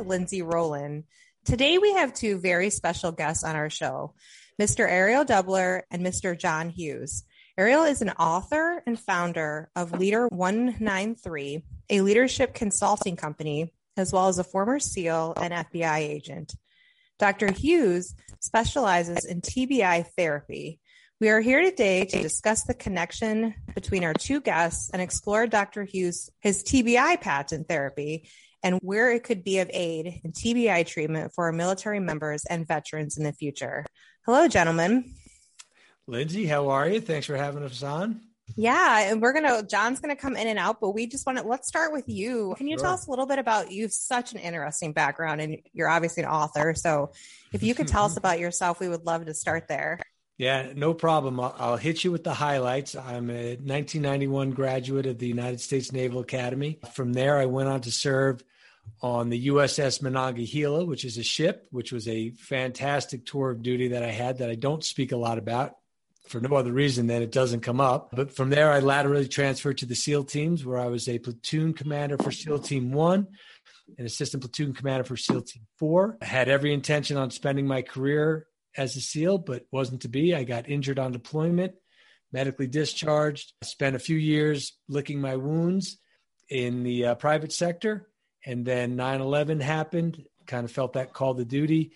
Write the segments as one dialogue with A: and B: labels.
A: Lindsay Rowland. Today we have two very special guests on our show, Mr. Errol Doebler and Mr. John Hughes. Ariel is an author and founder of Leader 193, a leadership consulting company, as well as a former SEAL and FBI agent. Dr. Hughes specializes in TBI therapy. We are here today to discuss the connection between our two guests and explore Dr. Hughes' his TBI patent therapy and where it could be of aid in TBI treatment for our military members and veterans in the future. Hello, gentlemen.
B: Lindsay, how are you? Thanks for having us on.
A: Yeah, and we're gonna John's gonna come in and out, but we just want to let's start with you. Can you sure. tell us a little bit about you have such an interesting background and you're obviously an author. So if you could tell us about yourself, we would love to start there.
B: Yeah, no problem. I'll, I'll, hit you with the highlights. I'm a 1991 graduate of the United States Naval Academy. From there, I went on to serve on the USS Monongahela, which is a ship, which was a fantastic tour of duty that I had that I don't speak a lot about for no other reason than it doesn't come up. But from there, I laterally transferred to the SEAL teams, where I was a platoon commander for SEAL Team One and assistant platoon commander for SEAL Team Four. I had every intention on spending my career as a SEAL, but wasn't to be. I got injured on deployment, medically discharged, spent a few years licking my wounds in the uh, private sector. And then 9 11 happened, kind of felt that call to duty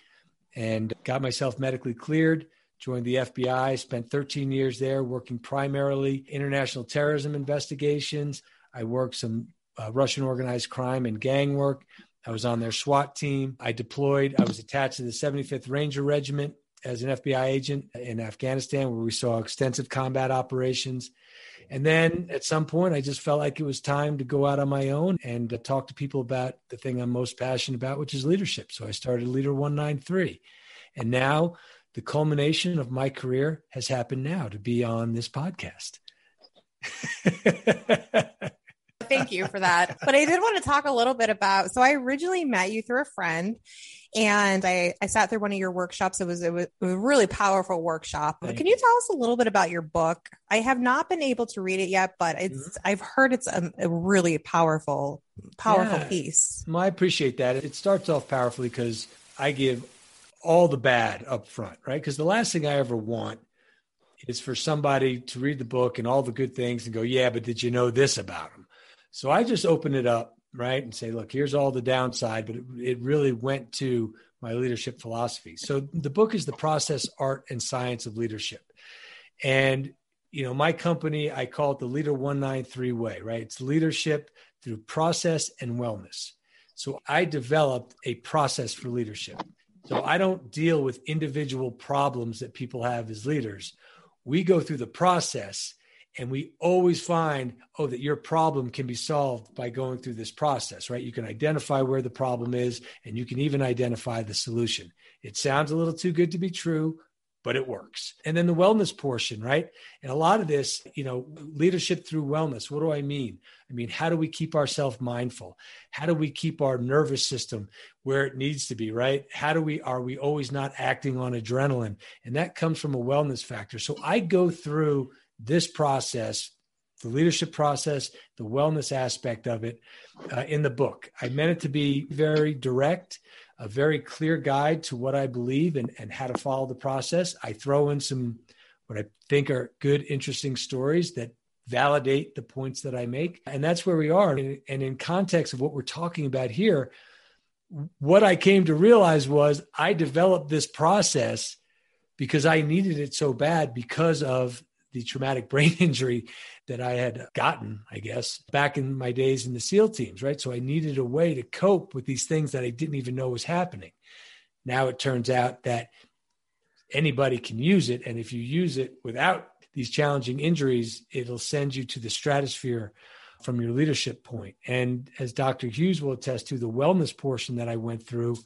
B: and got myself medically cleared. Joined the FBI, spent 13 years there working primarily international terrorism investigations. I worked some uh, Russian organized crime and gang work. I was on their SWAT team. I deployed. I was attached to the 75th Ranger Regiment as an FBI agent in Afghanistan, where we saw extensive combat operations. And then at some point, I just felt like it was time to go out on my own and uh, talk to people about the thing I'm most passionate about, which is leadership. So I started Leader 193. And now the culmination of my career has happened now to be on this podcast.
A: Thank you for that. But I did want to talk a little bit about so I originally met you through a friend and I, I sat through one of your workshops. It was, it was a really powerful workshop. Thank Can you tell us a little bit about your book? I have not been able to read it yet, but it's mm-hmm. I've heard it's a, a really powerful, powerful yeah. piece.
B: Well, I appreciate that. It starts off powerfully because I give all the bad up front, right? Because the last thing I ever want is for somebody to read the book and all the good things and go, yeah, but did you know this about them? So I just open it up, right, and say, look, here's all the downside, but it, it really went to my leadership philosophy. So the book is the process, art, and science of leadership. And you know, my company, I call it the Leader 193 way, right? It's leadership through process and wellness. So I developed a process for leadership. So I don't deal with individual problems that people have as leaders. We go through the process and we always find oh that your problem can be solved by going through this process right? You can identify where the problem is and you can even identify the solution. It sounds a little too good to be true but it works. And then the wellness portion right? And a lot of this you know leadership through wellness what do i mean? I mean how do we keep ourselves mindful? How do we keep our nervous system where it needs to be right? How do we are we always not acting on adrenaline? And that comes from a wellness factor. So i go through this process, the leadership process, the wellness aspect of it uh, in the book. I meant it to be very direct, a very clear guide to what I believe and, and how to follow the process. I throw in some what I think are good, interesting stories that validate the points that I make. And that's where we are. And, and in context of what we're talking about here, what I came to realize was I developed this process because I needed it so bad because of the traumatic brain injury that I had gotten, I guess, back in my days in the SEAL teams, right? So I needed a way to cope with these things that I didn't even know was happening. Now it turns out that anybody can use it. And if you use it without these challenging injuries, it'll send you to the stratosphere from your leadership point. And as Dr. Hughes will attest to, the wellness portion that I went through,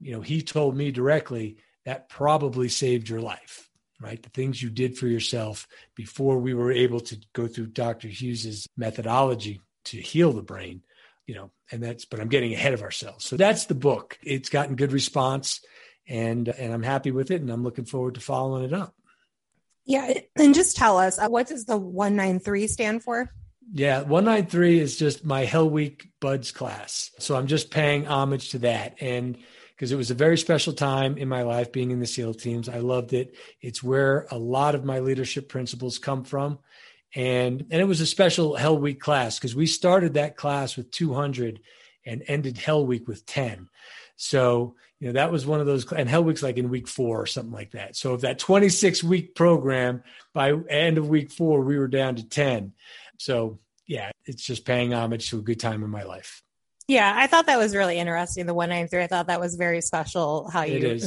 B: you know, he told me directly that probably saved your life right? The things you did for yourself before we were able to go through Dr. Hughes's methodology to heal the brain, you know, and that's, but I'm getting ahead of ourselves. So that's the book. It's gotten good response and, and I'm happy with it and I'm looking forward to following it up.
A: Yeah. And just tell us, uh, what does the 193 stand for?
B: Yeah, 193 is just my Hell Week BUD/S class. So I'm just paying homage to that. And because it was a very special time in my life being in the SEAL teams, I loved it. It's where a lot of my leadership principles come from. And, and it was a special Hell Week class because we started that class with 200 and ended Hell Week with 10. So, you know, that was one of those, and Hell Week's like in week four or something like that. So, of that 26 week program, by end of week four, we were down to 10. So, yeah, it's just paying homage to a good time in my life.
A: Yeah, I thought that was really interesting. The 193, I thought that was very special how you,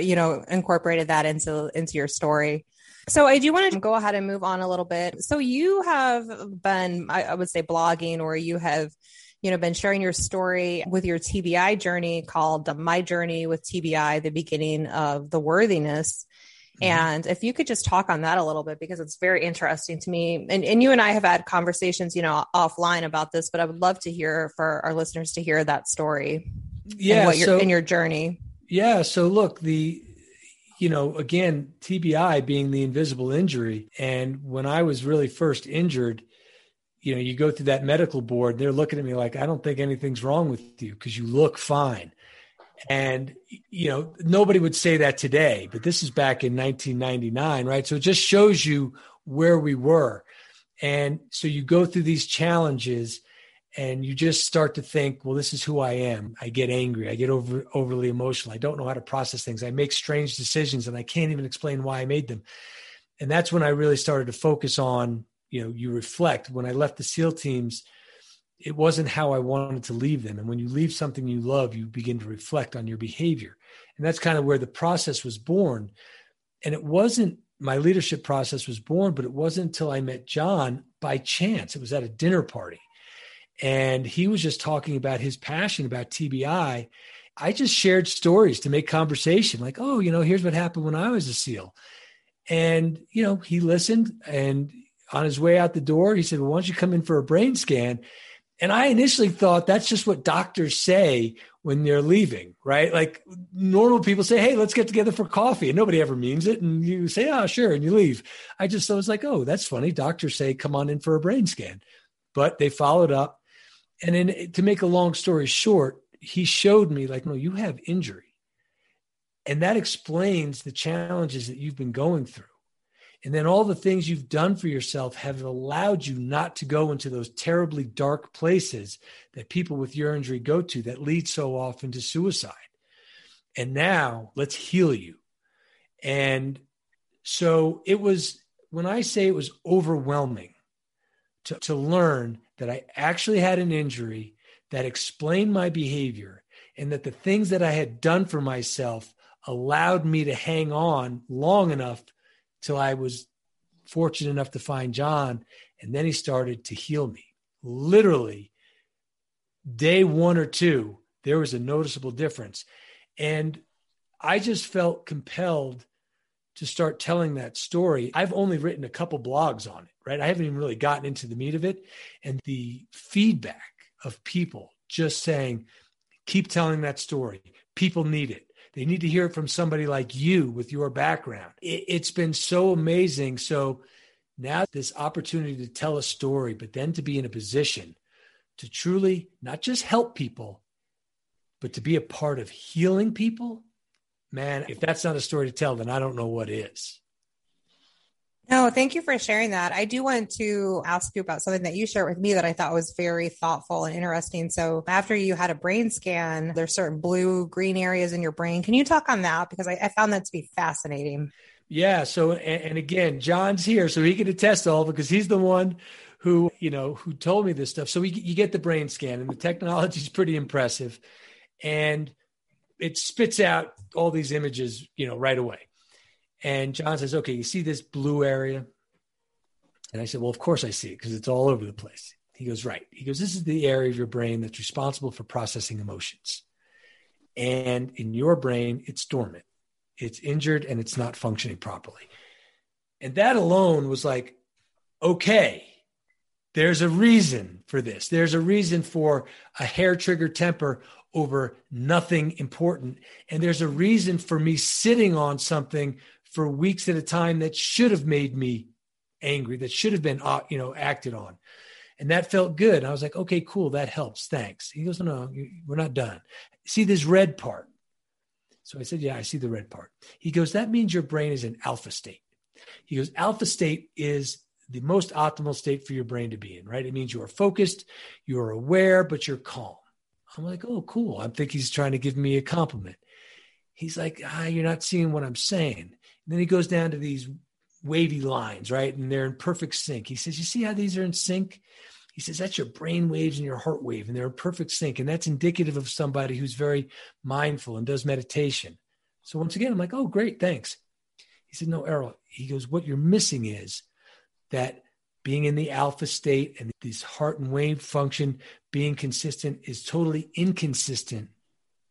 A: you know, incorporated that into into your story. So I do want to go ahead and move on a little bit. So you have been, I would say, blogging, or you have you know, been sharing your story with your TBI journey called My Journey with TBI, the beginning of the worthiness. Mm-hmm. And if you could just talk on that a little bit, because it's very interesting to me. And, and you and I have had conversations, you know, offline about this, but I would love to hear for our listeners to hear that story.
B: Yeah.
A: what so, in your journey.
B: Yeah. So look, the, you know, again, TBI being the invisible injury. And when I was really first injured, you know, you go through that medical board, they're looking at me like, I don't think anything's wrong with you because you look fine. And, you know, nobody would say that today, but this is back in 1999, right? So it just shows you where we were. And so you go through these challenges and you just start to think, well, this is who I am. I get angry. I get over, overly emotional. I don't know how to process things. I make strange decisions and I can't even explain why I made them. And that's when I really started to focus on you know you reflect when i left the seal teams it wasn't how i wanted to leave them. And when you leave something you love you begin to reflect on your behavior. And that's kind of where the process was born. And it wasn't my leadership process was born but it wasn't until i met john by chance. It was at a dinner party. And he was just talking about his passion about tbi i just shared stories to make conversation like oh you know here's what happened when i was a seal. And you know he listened and on his way out the door, he said, Well, why don't you come in for a brain scan? And I initially thought that's just what doctors say when they're leaving, right? Like normal people say, Hey, let's get together for coffee. And nobody ever means it. And you say, Oh, sure. And you leave. I just was like, Oh, that's funny. Doctors say, Come on in for a brain scan. But they followed up. And then eh, to make a long story short, he showed me, like, No, you have injury. And that explains the challenges that you've been going through. And then all the things you've done for yourself have allowed you not to go into those terribly dark places that people with your injury go to that lead so often to suicide. And now let's heal you. And so it was, when I say it was overwhelming to, to learn that I actually had an injury that explained my behavior and that the things that I had done for myself allowed me to hang on long enough till I was fortunate enough to find John. And then he started to heal me. Literally, day one or two, there was a noticeable difference. And I just felt compelled to start telling that story. I've only written a couple blogs on it, right? I haven't even really gotten into the meat of it. And the feedback of people just saying, keep telling that story. People need it. They need to hear it from somebody like you with your background. It, has been so amazing. So now this opportunity to tell a story, but then to be in a position to truly not just help people, but to be a part of healing people. Man, if that's not a story to tell, then I don't know what is.
A: No, thank you for sharing that. I do want to ask you about something that you shared with me that I thought was very thoughtful and interesting. So, after you had a brain scan, there's certain blue, green areas in your brain. Can you talk on that? Because I, I found that to be fascinating.
B: Yeah. So, and, and again, John's here, so he can attest all because he's the one who, you know, who told me this stuff. So, we, you get the brain scan, and the technology is pretty impressive. And it spits out all these images, you know, right away. And John says, okay, you see this blue area? And I said, well, of course I see it because it's all over the place. He goes, right. He goes, this is the area of your brain that's responsible for processing emotions. And in your brain, it's dormant, it's injured, and it's not functioning properly. And that alone was like, okay, there's a reason for this. There's a reason for a hair trigger temper over nothing important. And there's a reason for me sitting on something for weeks at a time that should have made me angry, that should have been, uh, you know, acted on. And that felt good. I was like, okay, cool. That helps. Thanks. He goes, no, no, we're not done. See this red part. So I said, yeah, I see the red part. He goes, that means your brain is in alpha state. He goes, alpha state is the most optimal state for your brain to be in, right? It means you are focused, you are aware, but you're calm. I'm like, oh, cool. I think he's trying to give me a compliment. He's like, ah, you're not seeing what I'm saying. And then he goes down to these wavy lines, right? And they're in perfect sync. He says, you see how these are in sync? He says, that's your brain waves and your heart wave, and they're in perfect sync. And that's indicative of somebody who's very mindful and does meditation. So once again, I'm like, oh, great, thanks. He said, no, Errol. He goes, what you're missing is that being in the alpha state and this heart and wave function being consistent is totally inconsistent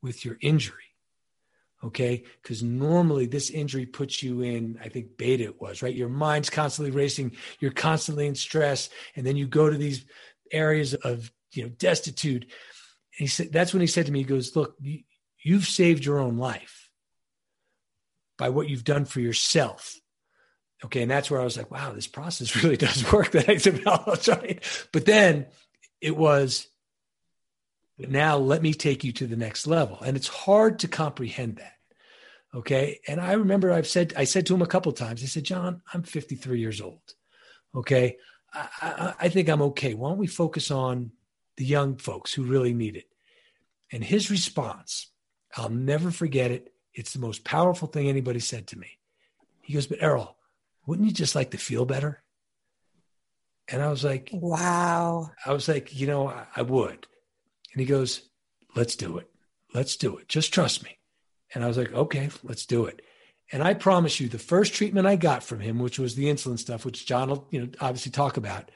B: with your injury. Okay. Because normally this injury puts you in, I think beta it was, right? Your mind's constantly racing, you're constantly in stress. And then you go to these areas of, you know, destitute. And he said, that's when he said to me, he goes, look, you, you've saved your own life by what you've done for yourself okay and that's where i was like wow this process really does work that xml right but then it was now let me take you to the next level. And it's hard to comprehend that. Okay? And i remember i've said i said to him a couple times i said john i'm 53 years old. Okay? I, I, I think i'm okay. Why don't we focus on the young folks who really need it? And his response i'll never forget it. It's the most powerful thing anybody said to me. He goes but errol wouldn't you just like to feel better? And I was like,
A: wow.
B: I was like, you know, I, I would. And he goes, let's do it. Let's do it. Just trust me. And I was like, okay, let's do it. And I promise you, the first treatment I got from him, which was the insulin stuff, which John will, you know, obviously talk about,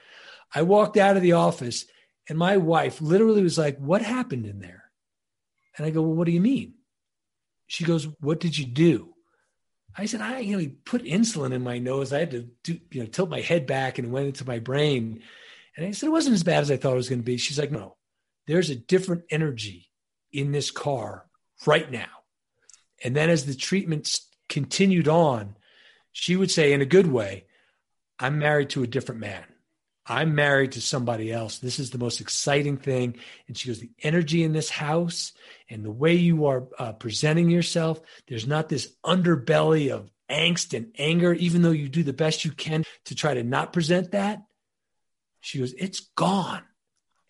B: I walked out of the office and my wife literally was like, what happened in there? And I go, well, what do you mean? She goes, what did you do? I said, I, you know, he put insulin in my nose. I had to do, you know, tilt my head back and it went into my brain. And I said, it wasn't as bad as I thought it was going to be. She's like, no, there's a different energy in this car right now. And then as the treatments continued on, she would say, in a good way, I'm married to a different man. I'm married to somebody else. This is the most exciting thing. And she goes, The energy in this house and the way you are uh, presenting yourself, there's not this underbelly of angst and anger, even though you do the best you can to try to not present that. She goes, It's gone.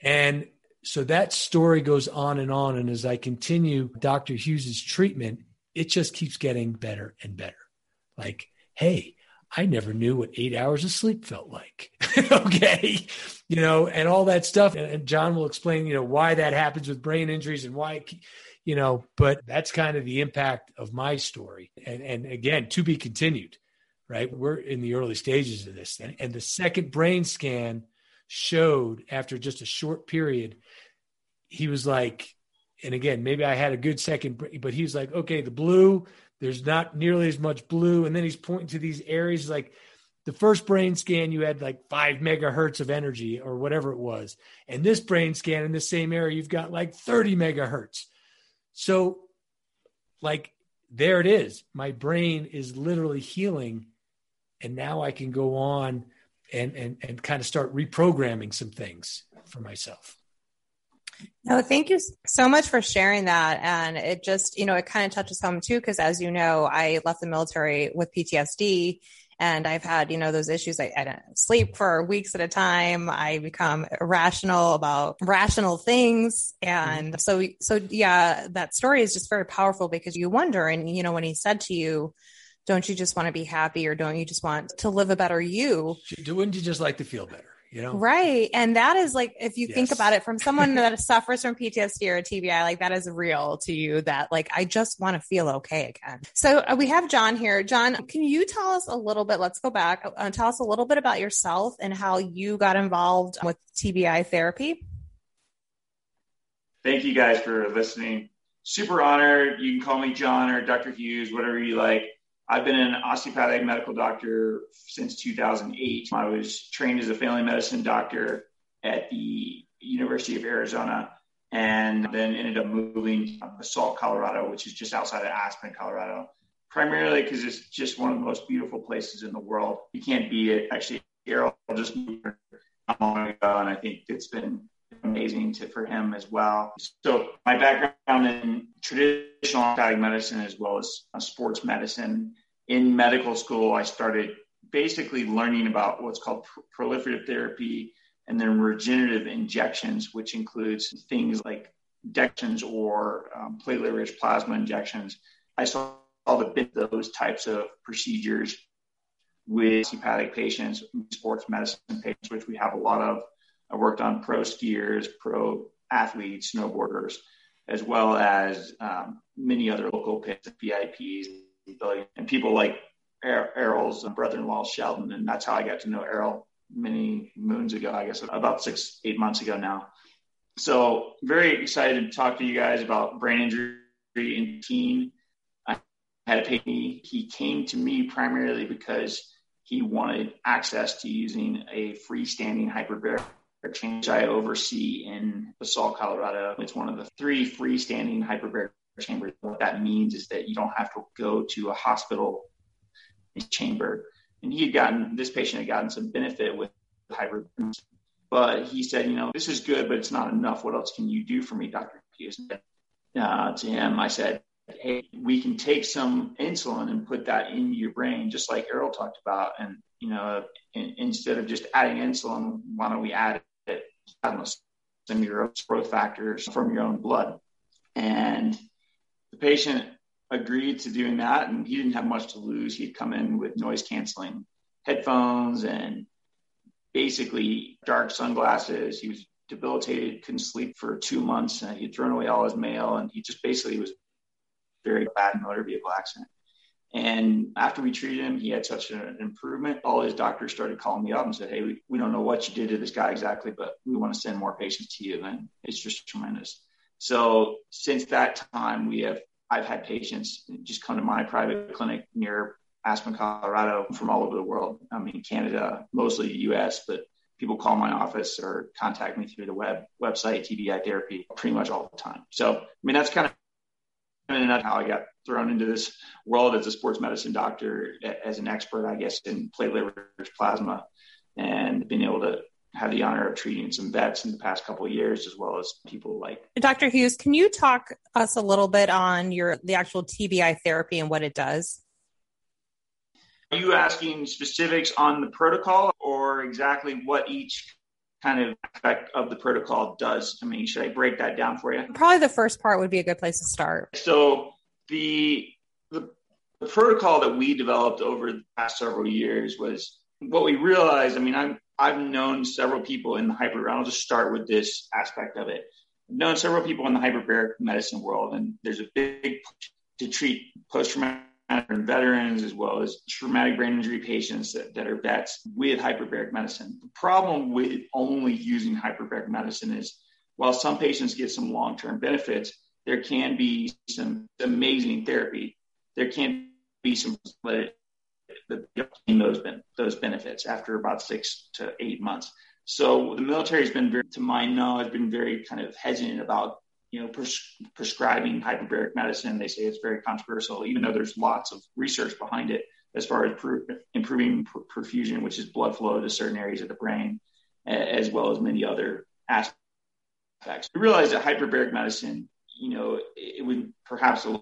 B: And so that story goes on and on. And as I continue Dr. Hughes's treatment, it just keeps getting better and better. Like, hey, I never knew what eight hours of sleep felt like. okay. You know, and all that stuff. And, John will explain, you know, why that happens with brain injuries and why, you know, but that's kind of the impact of my story. And, and again, to be continued, right? We're in the early stages of this. And, and the second brain scan showed after just a short period, he was like, and again, maybe I had a good second, but he was like, okay, the blue, there's not nearly as much blue. And then he's pointing to these areas like the first brain scan, you had like five megahertz of energy or whatever it was. And this brain scan in the same area, you've got like 30 megahertz. So, like, there it is. My brain is literally healing. And now I can go on and, and, and kind of start reprogramming some things for myself.
A: No, thank you so much for sharing that. And it just, you know, it kind of touches home too, because as you know, I left the military with PTSD and I've had, you know, those issues. I, I don't sleep for weeks at a time. I become irrational about rational things. And mm-hmm. so, so yeah, that story is just very powerful because you wonder, and, you know, when he said to you, don't you just want to be happy or don't you just want to live a better you?
B: Wouldn't you just like to feel better? You know?
A: Right. And that is like if you yes. think about it from someone that suffers from ptsd or tbi like that is real to you that like i just want to feel okay again. So uh, we have john here. John can you tell us a little bit let's go back uh, tell us a little bit about yourself and how you got involved with tbi therapy?
C: Thank you guys for listening. Super honored. You can call me john or dr hughes whatever you like I've been an osteopathic medical doctor since 2008. I was trained as a family medicine doctor at the University of Arizona and then ended up moving to Basalt, Colorado, which is just outside of Aspen, Colorado, primarily because it's just one of the most beautiful places in the world. You can't beat it. Actually, Errol just moved and I think it's been amazing to, for him as well. So my background in traditional osteopathic medicine as well as sports medicine. In medical school, I started basically learning about what's called proliferative therapy and then regenerative injections, which includes things like injections or um, platelet-rich plasma injections. I saw all the bit those types of procedures with hepatic patients, sports medicine patients, which we have a lot of. I worked on pro skiers, pro athletes, snowboarders, as well as um, many other local pits, VIPs, and people like Errol's brother-in-law, Sheldon. And that's how I got to know Errol many moons ago, I guess about six, eight months ago now. So very excited to talk to you guys about brain injury in teen. I had a patient. He came to me primarily because he wanted access to using a freestanding hyperbaric chamber I oversee in Basalt, Colorado. It's one of the three freestanding hyperbaric chambers. What that means is that you don't have to go to a hospital chamber. And he had gotten, this patient had gotten some benefit with hyperbaric but he said, you know, this is good, but it's not enough. What else can you do for me, Dr. Hughes? Uh, to him, I said, hey, we can take some insulin and put that in your brain, just like Errol talked about. And, you know, in, instead of just adding insulin, why don't we add some of your growth factors from your own blood? And the patient agreed to doing that. And he didn't have much to lose. He'd come in with noise canceling headphones and basically dark sunglasses. He was debilitated, couldn't sleep for two months. And he'd thrown away all his mail. And he just basically was very bad in motor vehicle accident. And after we treated him, he had such an improvement. All his doctors started calling me up and said, Hey, we, we don't know what you did to this guy exactly, but we want to send more patients to you. And it's just tremendous. So since that time, we have, I've had patients just come to my private clinic near Aspen, Colorado from all over the world. I mean, Canada, mostly US, but people call my office or contact me through the web website, TBI therapy, pretty much all the time. So, I mean, that's kind of and that's how I got thrown into this world as a sports medicine doctor, as an expert, I guess, in platelet-rich plasma, and being able to have the honor of treating some vets in the past couple of years, as well as people like
A: Dr. Hughes. Can you talk us a little bit on your the actual TBI therapy and what it does?
C: Are you asking specifics on the protocol, or exactly what each kind of aspect of the protocol does. I mean, should I break that down for you?
A: Probably the first part would be a good place to start.
C: So the the, the protocol that we developed over the past several years was what we realized. I mean, I'm I've known several people in the hyper. I'll just start with this aspect of it. I've known several people in the hyperbaric medicine world, and there's a big push to treat post traumatic and veterans as well as traumatic brain injury patients that, that are vets with hyperbaric medicine. The problem with only using hyperbaric medicine is while some patients get some long term benefits, there can be some amazing therapy. There can be some that those those benefits after about six to eight months. So the military has been very, to my knowledge, been very kind of hesitant about you know, pres- prescribing hyperbaric medicine. They say it's very controversial, even though there's lots of research behind it as far as improving pr- perfusion, which is blood flow to certain areas of the brain, as well as many other aspects. We realize that hyperbaric medicine, you know, it, it would perhaps a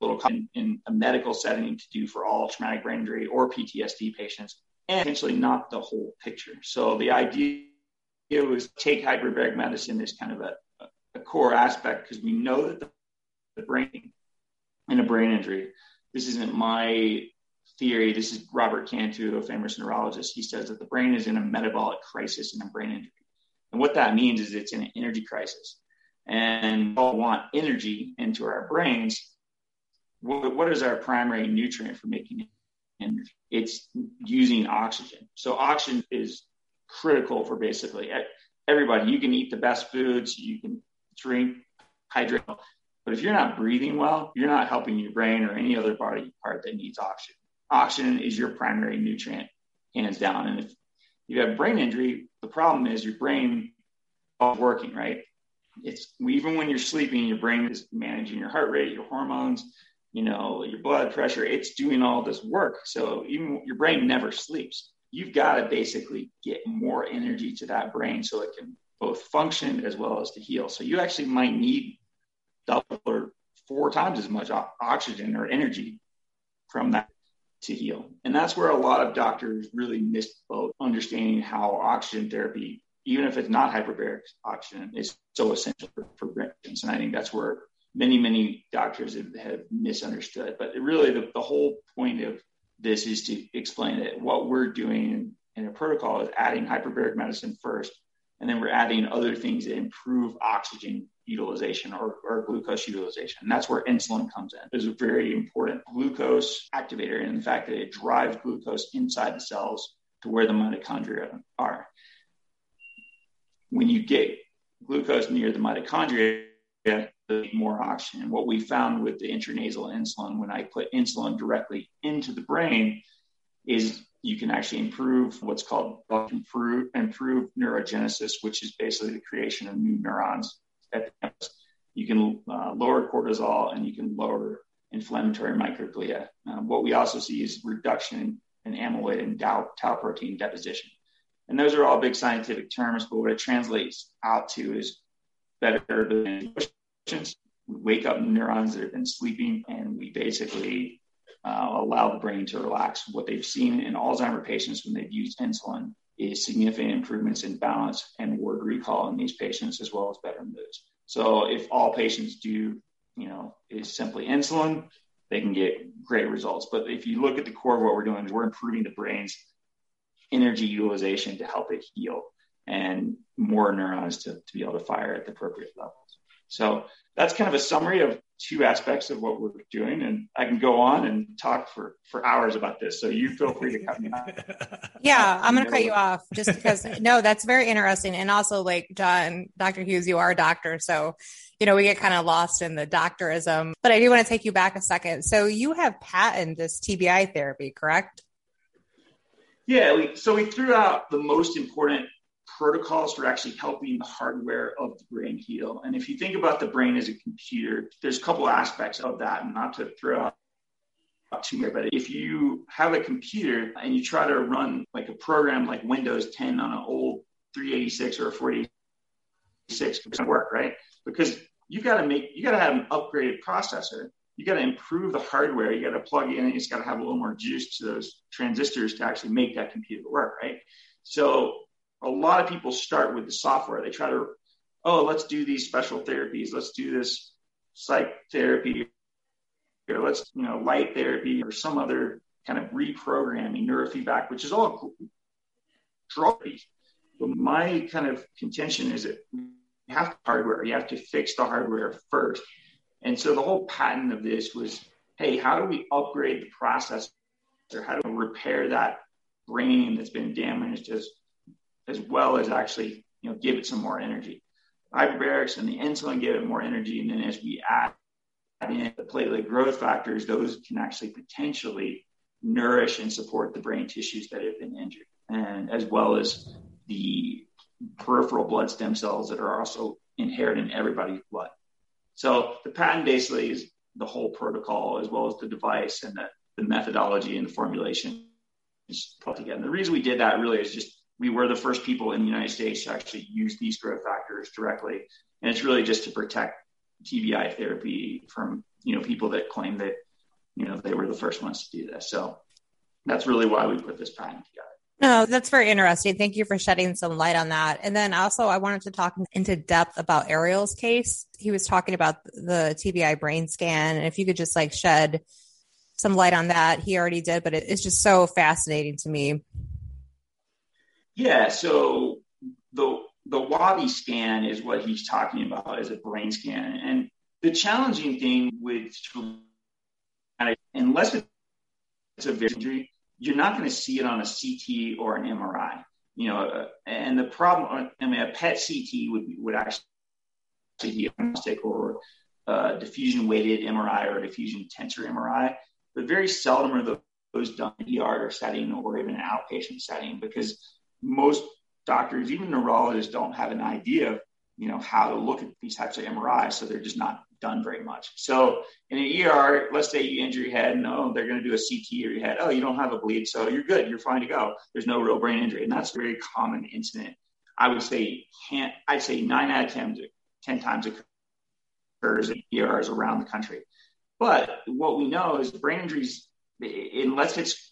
C: little in, in a medical setting to do for all traumatic brain injury or PTSD patients, and potentially not the whole picture. So the idea was take hyperbaric medicine as kind of a core aspect because we know that the, brain in a brain injury, this isn't my theory. This is Robert Cantu, a famous neurologist. He says that the brain is in a metabolic crisis in a brain injury. And what that means is it's in an energy crisis. And we all want energy into our brains. What, what is our primary nutrient for making energy? It's using oxygen. So oxygen is critical for basically everybody. You can eat the best foods, you can drink, hydrate. But if you're not breathing well, you're not helping your brain or any other body part that needs oxygen. Oxygen is your primary nutrient, hands down. And if you have brain injury, the problem is your brain is working, right? It's even when you're sleeping, your brain is managing your heart rate, your hormones, you know, your blood pressure. It's doing all this work. So even your brain never sleeps. you've got to basically get more energy to that brain so it can both function as well as to heal. So you actually might need double or four times as much oxygen or energy from that to heal. And that's where a lot of doctors really miss both understanding how oxygen therapy, even if it's not hyperbaric oxygen, is so essential for, patients. And I think that's where many, many doctors have, have misunderstood. But really, the, the whole point of this is to explain that what we're doing in a protocol is adding hyperbaric medicine first, and then we're adding other things that improve oxygen utilization or, or, glucose utilization. And that's where insulin comes in. It's a very important glucose activator and the fact that it drives glucose inside the cells to where the mitochondria are. When you get glucose near the mitochondria, more oxygen. What we found with the intranasal insulin, when I put insulin directly into the brain, is you can actually improve what's called improve, improve neurogenesis, which is basically the creation of new neurons. You can uh, lower cortisol and you can lower inflammatory microglia. Um, what we also see is reduction in amyloid and tau, tau protein deposition. And those are all big scientific terms, but what it translates out to is better patients. We wake up neurons that have been sleeping, and we basically uh, allow the brain to relax. What they've seen in Alzheimer patients when they've used insulin is significant improvements in balance and word recall in these patients, as well as better moods. So if all patients do, you know, is simply insulin, they can get great results. But if you look at the core of what we're doing, is we're improving the brain's energy utilization to help it heal and more neurons to, to be able to fire at the appropriate levels. So that's kind of a summary of two aspects of what we're doing. And I can go on and talk for, for hours about this. So you feel free to cut me off.
A: Yeah, I'm going to cut you off just because, no, that's very interesting. And also, like John, Dr. Hughes, you are a doctor. So, you know, we get kind of lost in the doctorism. But I do want to take you back a second. So you have patented this TBI therapy, correct?
C: Yeah, we, so we threw out the most important protocols for actually helping the hardware of the brain heal. And if you think about the brain as a computer, there's a couple aspects of that, and not to throw out too much, but if you have a computer and you try to run like a program like Windows 10 on an old 386 or a 486, it's gonna work, right? Because you got to make, you got to have an upgraded processor. You got to improve the hardware. You got to plug in. It's got to have a little more juice to those transistors to actually make that computer work, right? So a lot of people start with the software. They try to, oh, let's do these special therapies. Let's do this psych therapy, or let's, you know, light therapy, or some other kind of reprogramming, neurofeedback, which is all drugs. But my kind of contention is that you have hardware. You have to fix the hardware first. And so the whole patent of this was, hey, how do we upgrade the processor? How do we repair that brain that's been damaged as as well as actually you know give it some more energy. Hyperbarics and the insulin give it more energy, and then as we add in the platelet growth factors, those can actually potentially nourish and support the brain tissues that have been injured, and as well as the peripheral blood stem cells that are also inherent in everybody's blood. So the patent basically is the whole protocol as well as the device and the, the methodology and the formulation is put together. And the reason we did that really is just we were the first people in the United States to actually use these growth factors directly. And it's really just to protect TBI therapy from, you know, people that claim that, you know, they were the first ones to do this. So that's really why we put this patent together.
A: No, that's very interesting. Thank you for shedding some light on that. And then also, I wanted to talk into depth about Errol's case. He was talking about the TBI brain scan. And if you could just like shed some light on that, he already did, but it's just so fascinating to me.
C: Yeah, so the the WAVi scan is what he's talking about as a brain scan, and the challenging thing with unless it's a injury, you're not going to see it on a CT or an MRI. You know, and the problem, I mean, a PET CT would would actually be a diagnostic or a diffusion weighted MRI or diffusion tensor MRI, but very seldom are those done in ER setting or even an outpatient setting because most doctors, even neurologists, don't have an idea of you know, how to look at these types of MRIs. So they're just not done very much. So in an ER, let's say you injure your head, no, they're going to do a CT of your head. Oh, you don't have a bleed, so you're good. You're fine to go. There's no real brain injury, and that's a very common incident. I would say, can't, I'd say nine out of 10, 10 times occurs in ERs around the country. But what we know is brain injuries, unless it's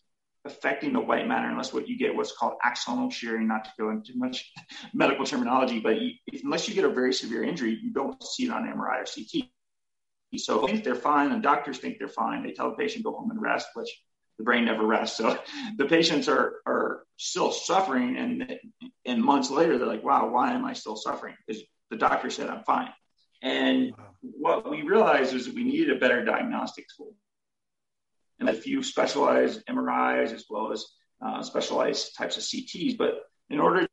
C: affecting the white matter, unless what you get what's called axonal shearing, not to go into much medical terminology, but you, unless you get a very severe injury, you don't see it on MRI or CT. So think they're fine, and doctors think they're fine. They tell the patient go home and rest, which the brain never rests. So the patients are are still suffering, and and months later they're like, "Wow, why am I still suffering?" Because the doctor said I'm fine. And wow. what we realized is that we needed a better diagnostic tool, and a few specialized MRIs as well as uh, specialized types of CTs. But in order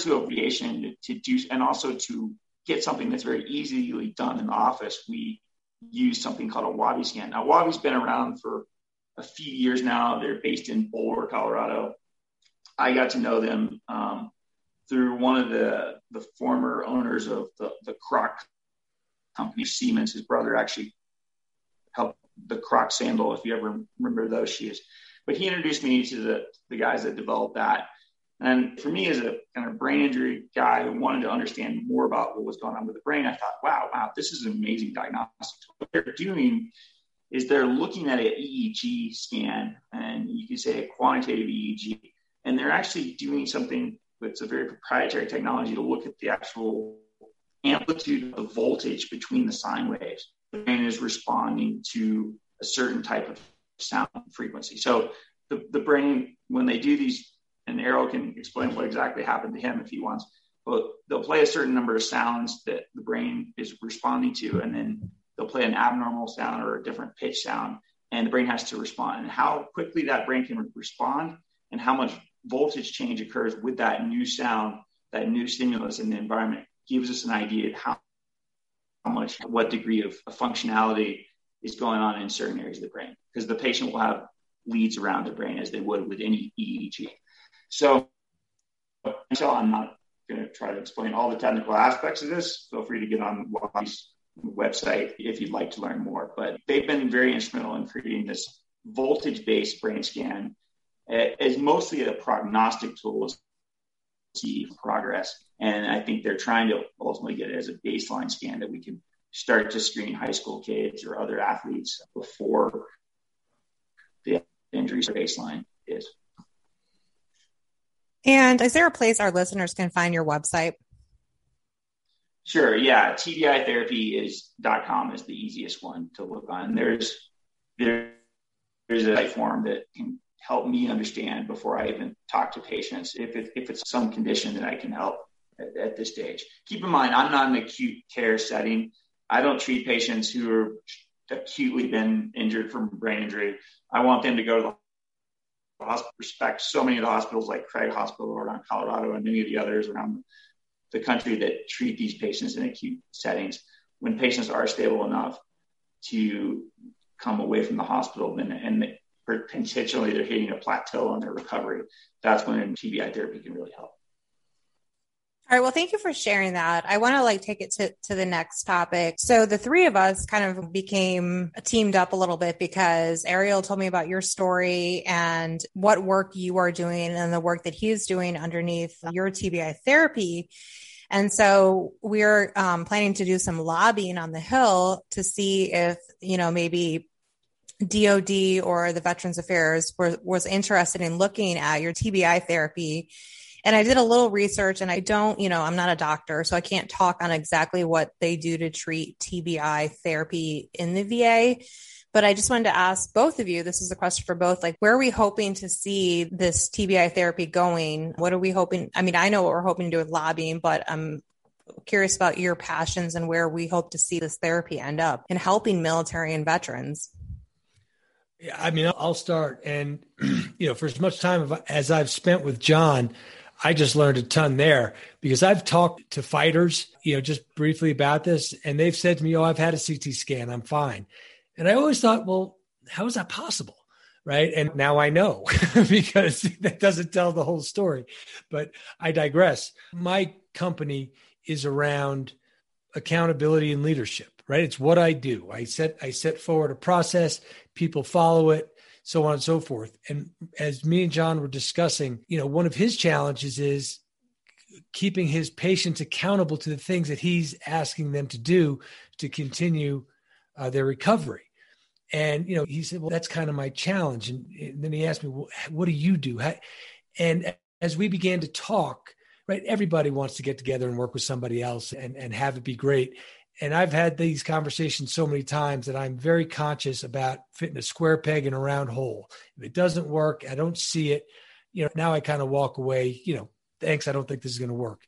C: to aviation to do, and also to get something that's very easily done in the office, we use something called a WAVi scan. Now, WAVi's been around for a few years now. They're based in Boulder, Colorado. I got to know them um, through one of the, the former owners of the, the Croc company, Seamans. His brother actually helped the Croc sandal, if you ever remember those shoes. But he introduced me to the, the guys that developed that. And for me, as a kind of brain injury guy who wanted to understand more about what was going on with the brain, I thought, wow, wow, this is an amazing diagnostic. What they're doing is they're looking at an EEG scan, and you could say a quantitative EEG, and they're actually doing something that's a very proprietary technology to look at the actual amplitude of the voltage between the sine waves. Brain is responding to a certain type of sound frequency. So the, the brain, when they do these and Errol can explain what exactly happened to him if he wants. But they'll play a certain number of sounds that the brain is responding to, and then they'll play an abnormal sound or a different pitch sound, and the brain has to respond. And how quickly that brain can respond, and how much voltage change occurs with that new sound, that new stimulus in the environment, gives us an idea of how much, what degree of, of functionality is going on in certain areas of the brain. Because the patient will have leads around the brain as they would with any EEG. So, so I'm not going to try to explain all the technical aspects of this. Feel free to get on WAVi's website if you'd like to learn more. But they've been very instrumental in creating this voltage-based brain scan eh, as mostly a prognostic tool to see progress. And I think they're trying to ultimately get it as a baseline scan that we can start to screen high school kids or other athletes before the injuries baseline is.
A: And is there a place our listeners can find your website?
C: Sure. Yeah. TBI therapy is dot .com is the easiest one to look on. There's, there, there's a form that can help me understand before I even talk to patients if, it, if it's some condition that I can help at, at this stage. Keep in mind, I'm not an acute care setting. I don't treat patients who are acutely been injured from brain injury. I want them to go to the hospital, respect so many of the hospitals like Craig Hospital around Colorado and many of the others around the country that treat these patients in acute settings. When patients are stable enough to come away from the hospital and, and potentially they're hitting a plateau on their recovery, that's when TBI therapy can really help.
A: All right. Well, thank you for sharing that. I want to like take it to, to the next topic. So the three of us kind of became teamed up a little bit because Errol told me about your story and what work you are doing and the work that he's doing underneath your TBI therapy. And so we're um, planning to do some lobbying on the Hill to see if, you know, maybe DOD or the Veterans Affairs were, was interested in looking at your TBI therapy and I did a little research and I don't, you know, I'm not a doctor, so I can't talk on exactly what they do to treat TBI therapy in the VA. But I just wanted to ask both of you this is a question for both like, where are we hoping to see this TBI therapy going? What are we hoping? I mean, I know what we're hoping to do with lobbying, but I'm curious about your passions and where we hope to see this therapy end up in helping military and veterans.
B: Yeah, I mean, I'll start. And, you know, for as much time as I've spent with John, I just learned a ton there because I've talked to fighters, you know, just briefly about this, and they've said to me, "Oh, I've had a CT scan, I'm fine." And I always thought, "Well, how is that possible?" Right? And now I know because that doesn't tell the whole story. But I digress. My company is around accountability and leadership, right? It's what I do. I set I set forward a process, people follow it, so on and so forth. And as me and John were discussing, you know, one of his challenges is keeping his patients accountable to the things that he's asking them to do to continue uh, their recovery. And you know, he said, "Well, that's kind of my challenge." And, and then he asked me, well, "What do you do?" And as we began to talk, right, everybody wants to get together and work with somebody else and and have it be great. And I've had these conversations so many times that I'm very conscious about fitting a square peg in a round hole. If it doesn't work, I don't see it. You know, now I kind of walk away. You know, thanks. I don't think this is going to work.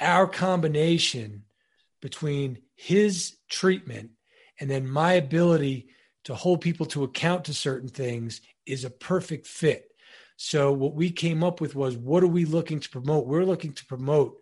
B: Our combination between his treatment and then my ability to hold people to account to certain things is a perfect fit. So what we came up with was what are we looking to promote? We're looking to promote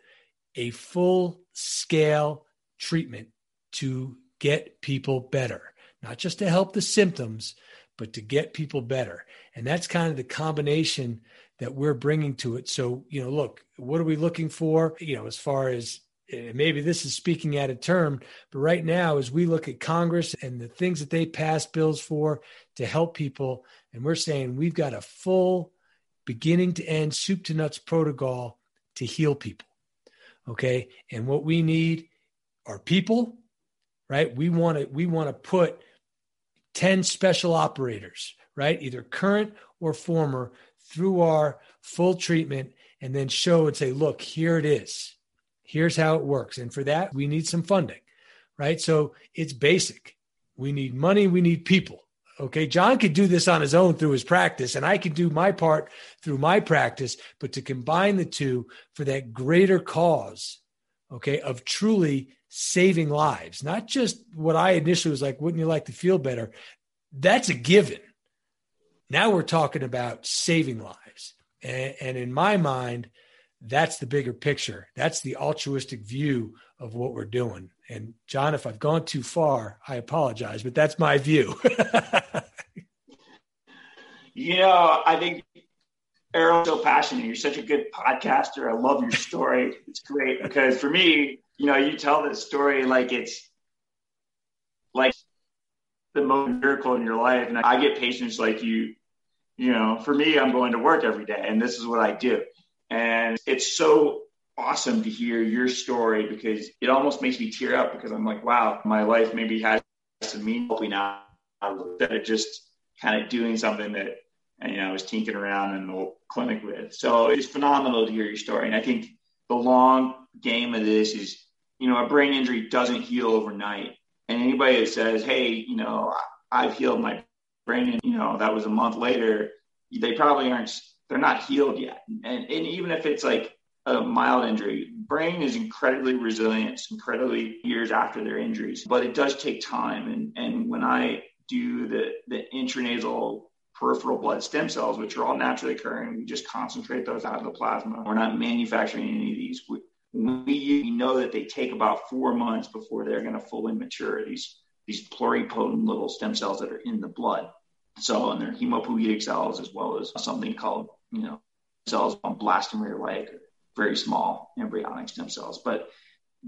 B: a full scale treatment to get people better, not just to help the symptoms, but to get people better. And that's kind of the combination that we're bringing to it. So, you know, look, what are we looking for? You know, as far as maybe this is speaking out of term, but right now, as we look at Congress and the things that they pass bills for to help people, and we're saying we've got a full beginning to end soup to nuts protocol to heal people. Okay. And what we need are people, right? We want to, we want to put 10 special operators, right? Either current or former through our full treatment and then show and say, look, here it is Here's how it works. And for that, we need some funding, right? So it's basic. We need money, we need people. Okay. John could do this on his own through his practice, and I could do my part through my practice, but to combine the two for that greater cause, okay, of truly saving lives, not just what I initially was like, wouldn't you like to feel better? That's a given. Now we're talking about saving lives. And, and in my mind, that's the bigger picture. That's the altruistic view of what we're doing. And John, if I've gone too far, I apologize, but that's my view.
C: you know, I think Errol's so passionate. You're such a good podcaster. I love your story. It's great because for me, you know, you tell this story like it's like the most miracle in your life. And I get patients like you, you know, for me, I'm going to work every day and this is what I do. And it's so awesome to hear your story because it almost makes me tear up because I'm like, wow, my life maybe has some meaning now that of just kind of doing something that you know I was tinkering around in the clinic with. So it's phenomenal to hear your story. And I think the long game of this is, you know, a brain injury doesn't heal overnight. And anybody that says, hey, you know, I've healed my brain, and you know, that was a month later, they probably aren't they're not healed yet. And, and even if it's like a mild injury, brain is incredibly resilient, incredibly years after their injuries, but it does take time. And, and when I do the, the intranasal peripheral blood stem cells, which are all naturally occurring, we just concentrate those out of the plasma. We're not manufacturing any of these. We, we know that they take about four months before they're going to fully mature these these pluripotent little stem cells that are in the blood. So, and they're hematopoietic cells as well as something called you know, cells on blastomere like very small embryonic stem cells. But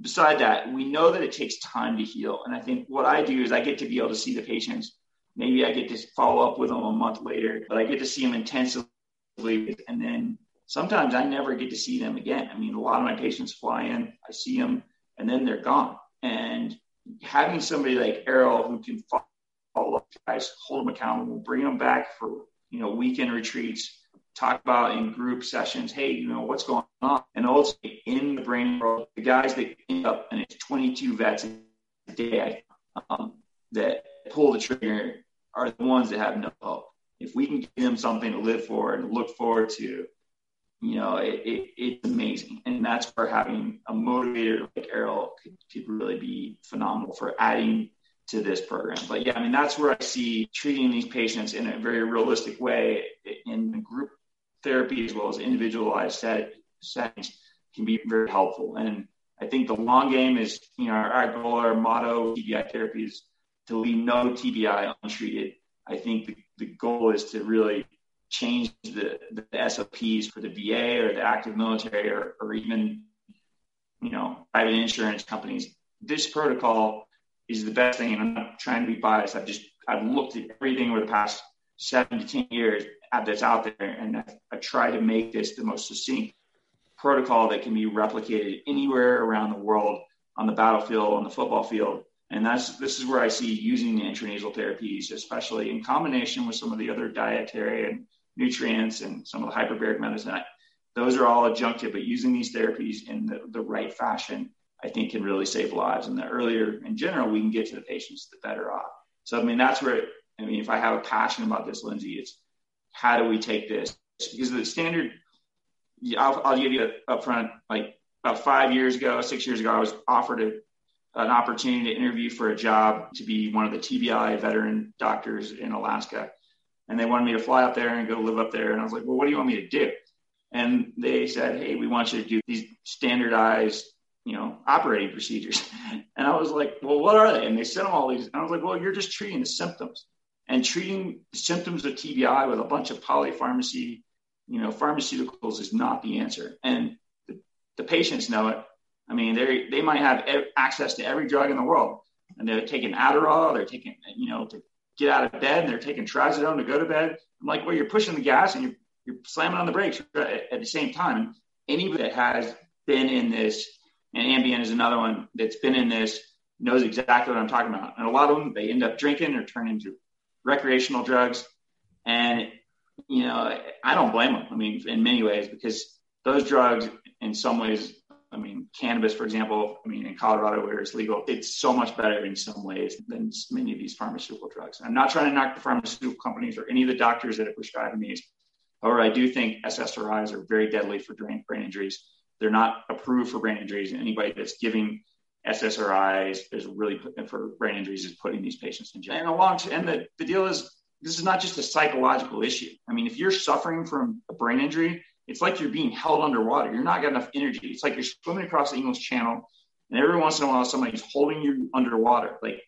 C: beside that, we know that it takes time to heal. And I think what I do is I get to be able to see the patients. Maybe I get to follow up with them a month later, but I get to see them intensively. And then sometimes I never get to see them again. I mean, a lot of my patients fly in, I see them, and then they're gone. And having somebody like Errol who can follow up guys, hold them accountable, bring them back for, you know, weekend retreats, talk about in group sessions, hey, you know, what's going on? And also in the brain world, the guys that end up, and it's 22 vets a day um, that pull the trigger are the ones that have no hope. If we can give them something to live for and look forward to, you know, it, it, it's amazing. And that's where having a motivator like Errol could, could really be phenomenal for adding to this program. But yeah, I mean, that's where I see treating these patients in a very realistic way in group therapy as well as individualized set, settings can be very helpful. And I think the long game is, you know, our, our goal, our motto, TBI therapy is to leave no TBI untreated. I think the, the goal is to really change the, the SOPs for the VA or the active military or, or even you know, private insurance companies. This protocol is the best thing. And I'm not trying to be biased. I've just, I've looked at everything over the past seven to 10 years that's out there. And I, try to make this the most succinct protocol that can be replicated anywhere around the world on the battlefield, on the football field. And that's this is where I see using the intranasal therapies, especially in combination with some of the other dietary and nutrients and some of the hyperbaric medicine. Those are all adjunctive, but using these therapies in the, the right fashion, I think can really save lives. And the earlier in general we can get to the patients, the better off. So I mean that's where I mean if I have a passion about this, Lindsay, it's how do we take this? Because the standard I'll, I'll give you up front, like about five years ago, six years ago, I was offered a, an opportunity to interview for a job to be one of the TBI veteran doctors in Alaska. And they wanted me to fly up there and go live up there. And I was like, well, what do you want me to do? And they said, hey, we want you to do these standardized, you know, operating procedures. And I was like, well, what are they? And they sent them all these. And I was like, well, you're just treating the symptoms. And treating symptoms of TBI with a bunch of polypharmacy you know, pharmaceuticals is not the answer. And the, the patients know it. I mean, they they might have access to every drug in the world, and they're taking Adderall, they're taking, you know, to get out of bed, and they're taking trazodone to go to bed. I'm like, well, you're pushing the gas and you're you're slamming on the brakes at, the same time. Anybody that has been in this, and Ambien is another one that's been in this, knows exactly what I'm talking about. And a lot of them, they end up drinking or turn into recreational drugs. And you know, I don't blame them. I mean, in many ways, because those drugs, in some ways, I mean, cannabis, for example, I mean, in Colorado where it's legal, it's so much better in some ways than many of these pharmaceutical drugs. I'm not trying to knock the pharmaceutical companies or any of the doctors that are prescribing these. However, I do think SSRIs are very deadly for brain brain injuries. They're not approved for brain injuries. and Anybody that's giving SSRIs is really for brain injuries is putting these patients in jail. And along, and the, the deal is this is not just a psychological issue. I mean, if you're suffering from a brain injury, it's like you're being held underwater. You're not got enough energy. It's like you're swimming across the English Channel, and every once in a while, somebody's holding you underwater. Like,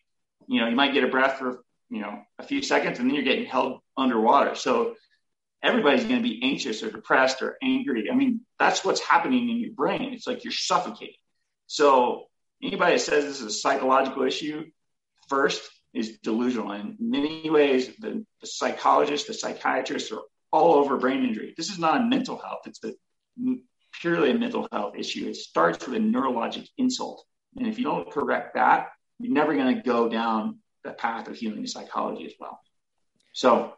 C: you know, you might get a breath for you know a few seconds, and then you're getting held underwater. So everybody's going to be anxious or depressed or angry. I mean, that's what's happening in your brain. It's like you're suffocating. So anybody that says this is a psychological issue, first, is delusional. In many ways, the, the psychologists, the psychiatrists are all over brain injury. This is not a mental health, it's a, purely a mental health issue. It starts with a neurologic insult. And if you don't correct that, you're never going to go down the path of healing psychology as well. So,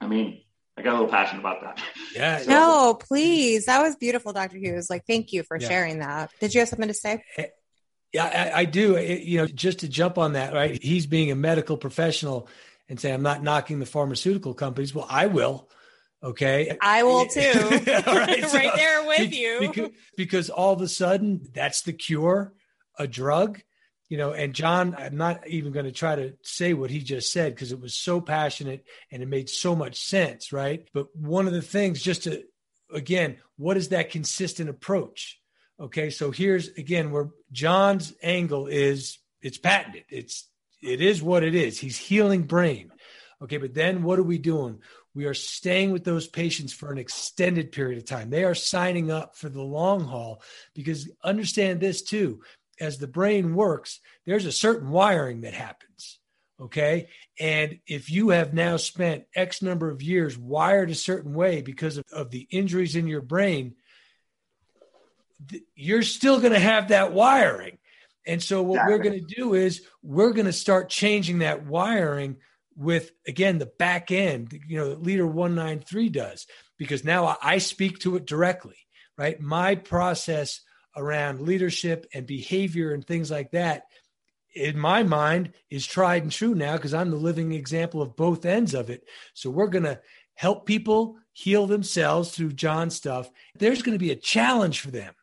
C: I mean, I got a little passionate about that.
B: Yeah.
A: So, no, please. That was beautiful, Dr. Hughes. Like, thank you for yeah. sharing that. Did you have something to say?
B: Eh, yeah, I, I do. It, you know, just to jump on that, right? He's being a medical professional and say, I'm not knocking the pharmaceutical companies. Well, I will. Okay.
A: I will too. right, right so, there with be, you.
B: Because, because all of a sudden, that's the cure, a drug. You know, and John, I'm not even going to try to say what he just said because it was so passionate and it made so much sense, right? But one of the things, just to, again, what is that consistent approach? Okay, so here's again where John's angle is it's patented. It's it is what it is. He's healing brain. Okay, but then what are we doing? We are staying with those patients for an extended period of time. They are signing up for the long haul because understand this too. As the brain works, there's a certain wiring that happens. Okay. And if you have now spent X number of years wired a certain way because of, of the injuries in your brain, you're still going to have that wiring. And so what exactly. we're going to do is we're going to start changing that wiring with again the back end, you know, leader 193 does because now I speak to it directly, right? My process around leadership and behavior and things like that in my mind is tried and true now because I'm the living example of both ends of it. So we're going to help people heal themselves through John stuff. There's going to be a challenge for them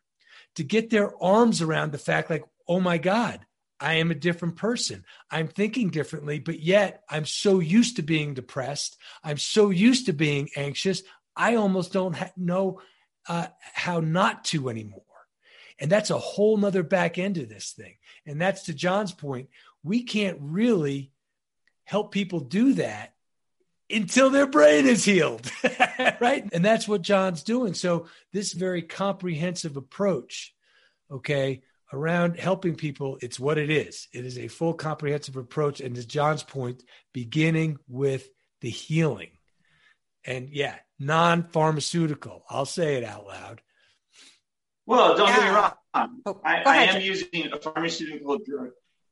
B: to get their arms around the fact like, oh my God, I am a different person. I'm thinking differently, but yet I'm so used to being depressed. I'm so used to being anxious. I almost don't ha- know uh, how not to anymore. And that's a whole nother back end of this thing. And that's to John's point. We can't really help people do that until their brain is healed. right. And that's what John's doing. So, this very comprehensive approach, okay, around helping people, it's what it is. It is a full comprehensive approach. And to John's point, beginning with the healing. And yeah, non pharmaceutical. I'll say it out loud.
C: Well, don't yeah. get me wrong. Oh, I, I am using a pharmaceutical drug.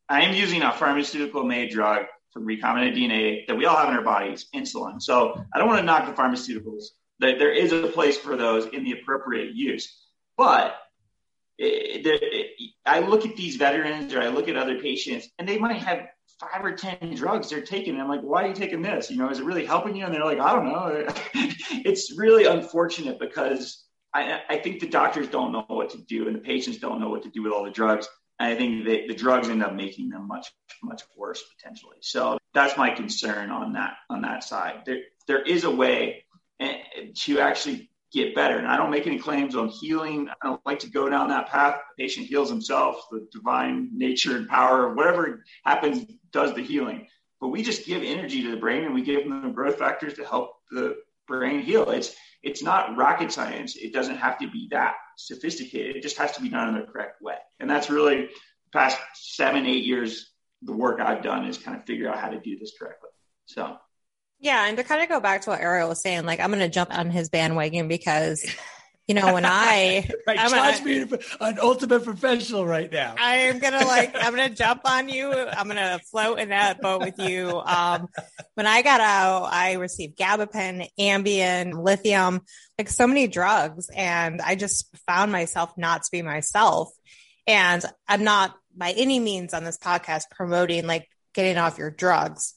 C: I am using a pharmaceutical made drug from recombinant DNA that we all have in our bodies, insulin. So I don't want to knock the pharmaceuticals. There is a place for those in the appropriate use. But it, it, I look at these veterans or I look at other patients and they might have five or 10 drugs they're taking. And I'm like, why are you taking this? You know, is it really helping you? And they're like, I don't know. it's really unfortunate because I, I, think the doctors don't know what to do and the patients don't know what to do with all the drugs. And I think the drugs end up making them much, much worse potentially. So that's my concern on that, on that side. There, there is a way eh, to actually get better. And I don't make any claims on healing. I don't like to go down that path. The patient heals himself, the divine nature and power, of whatever happens, does the healing. But we just give energy to the brain and we give them the growth factors to help the brain heal. It's it's not rocket science. It doesn't have to be that sophisticated. It just has to be done in the correct way. And that's really past seven, eight years, the work I've done is kind of figure out how to do this correctly. So
A: yeah, and to kind of go back to what Errol was saying, like I'm going to jump on his bandwagon because, you know, when I
B: right, I'm being an ultimate professional right now.
A: I am gonna like I'm gonna jump on you. I'm gonna float in that boat with you. Um, when I got out, I received gabapentin, Ambien, lithium, like so many drugs, and I just found myself not to be myself. And I'm not by any means on this podcast promoting like getting off your drugs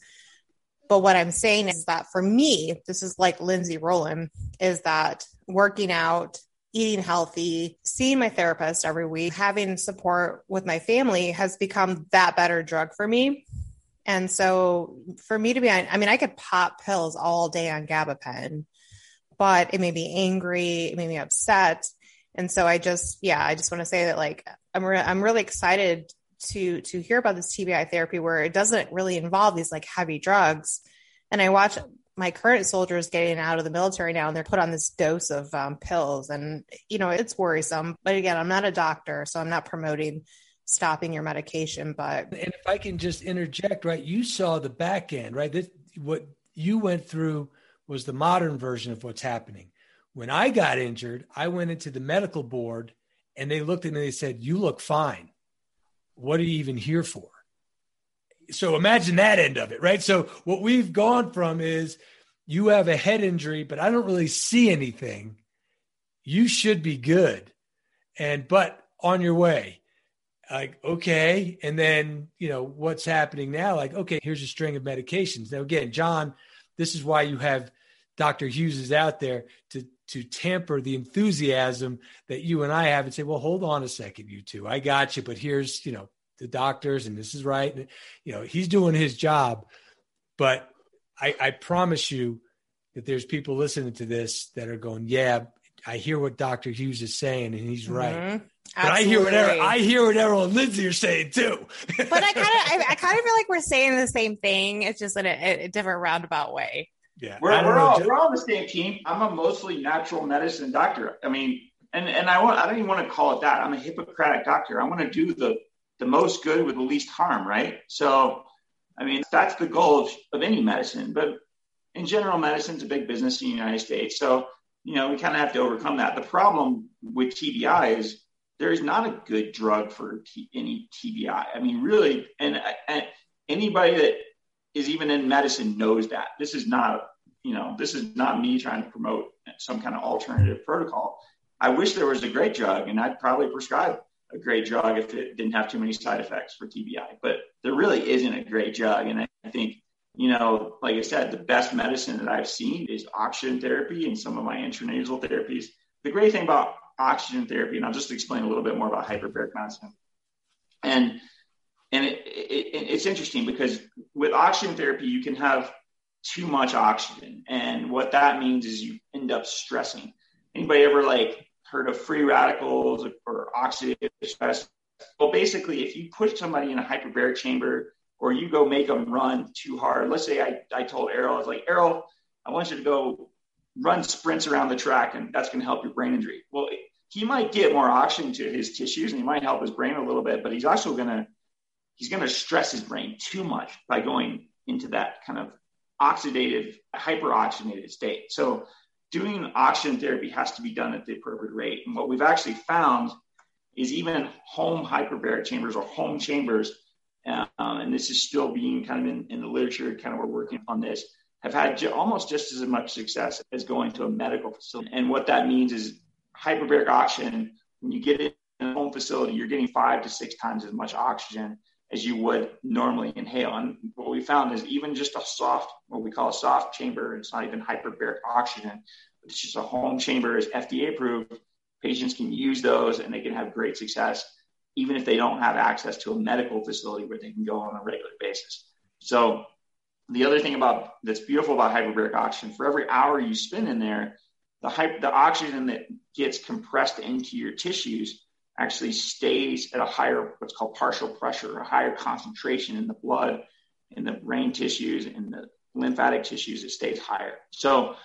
A: but what I'm saying is that for me, this is like Lindsay Rowland, is that working out, eating healthy, seeing my therapist every week, having support with my family has become that better drug for me. And so for me to be on, I mean, I could pop pills all day on gabapentin, but it made me angry, it made me upset. And so I just, yeah, I just want to say that like I'm re- I'm really excited to to hear about this TBI therapy where it doesn't really involve these like heavy drugs. And I watch my current soldiers getting out of the military now and they're put on this dose of um, pills. And you know it's worrisome. But again i'm not a doctor so i'm not promoting stopping your medication but
B: and if i can just interject right you saw the back end right? This, what you went through was the modern version of what's happening. When i got injured i went into the medical board and they looked at me and they said you look fine what are you even here for? So imagine that end of it, right? So what we've gone from is you have a head injury, but I don't really see anything. You should be good. And, but on your way, like, okay. And then, you know, what's happening now? Like, okay, here's a string of medications. Now, again, John, this is why you have Dr. Hughes is out there to to tamper the enthusiasm that you and I have and say, well, hold on a second, you two, I got you, but here's, you know, the doctors and this is right. And, You know, he's doing his job, but I, I promise you that there's people listening to this that are going, yeah, I hear what Dr. Hughes is saying and he's right. Mm-hmm. But I hear what Errol, I hear what Errol and Lindsay are saying too.
A: but I kind of, I, I, kind of feel like we're saying the same thing. It's just in a, a different roundabout way.
C: Yeah, we're, we're all we're all on the same team. I'm a mostly natural medicine doctor. I mean, and and I want I don't even want to call it that. I'm a Hippocratic doctor. I want to do the the most good with the least harm, right? So, I mean, that's the goal of, of any medicine. But in general, medicine is a big business in the United States. So, you know, we kind of have to overcome that. The problem with TBI is there is not a good drug for T- any TBI. I mean, really, and, and anybody that is even in medicine knows that this is not you know this is not me trying to promote some kind of alternative protocol. I wish there was a great drug and i'd probably prescribe a great drug if it didn't have too many side effects for tbi but there really isn't a great drug and i think you know like i said the best medicine that i've seen is oxygen therapy and some of my intranasal therapies. The great thing about oxygen therapy and i'll just explain a little bit more about hyperbaric medicine. And and it, it, it's interesting because with oxygen therapy, you can have too much oxygen. And what that means is you end up stressing. Anybody ever like heard of free radicals or oxidative stress? Well, basically, if you put somebody in a hyperbaric chamber or you go make them run too hard, let's say I, I told Errol, I was like, Errol, I want you to go run sprints around the track and that's going to help your brain injury. Well, he might get more oxygen to his tissues and he might help his brain a little bit, but he's also going to he's going to stress his brain too much by going into that kind of oxidative, hyperoxygenated state. So doing oxygen therapy has to be done at the appropriate rate. And what we've actually found is even home hyperbaric chambers or home chambers, uh, and this is still being kind of in, in, the literature, kind of we're working on this, have had j- almost just as much success as going to a medical facility. And what that means is hyperbaric oxygen, when you get it in a home facility, you're getting five to six times as much oxygen as you would normally inhale. And what we found is even just a soft, what we call a soft chamber, it's not even hyperbaric oxygen, but it's just a home chamber is FDA approved. Patients can use those and they can have great success, even if they don't have access to a medical facility where they can go on a regular basis. So the other thing about that's beautiful about hyperbaric oxygen, for every hour you spend in there, the, the oxygen that gets compressed into your tissues actually stays at a higher, what's called partial pressure, a higher concentration in the blood, in the brain tissues, in the lymphatic tissues, it stays higher. So,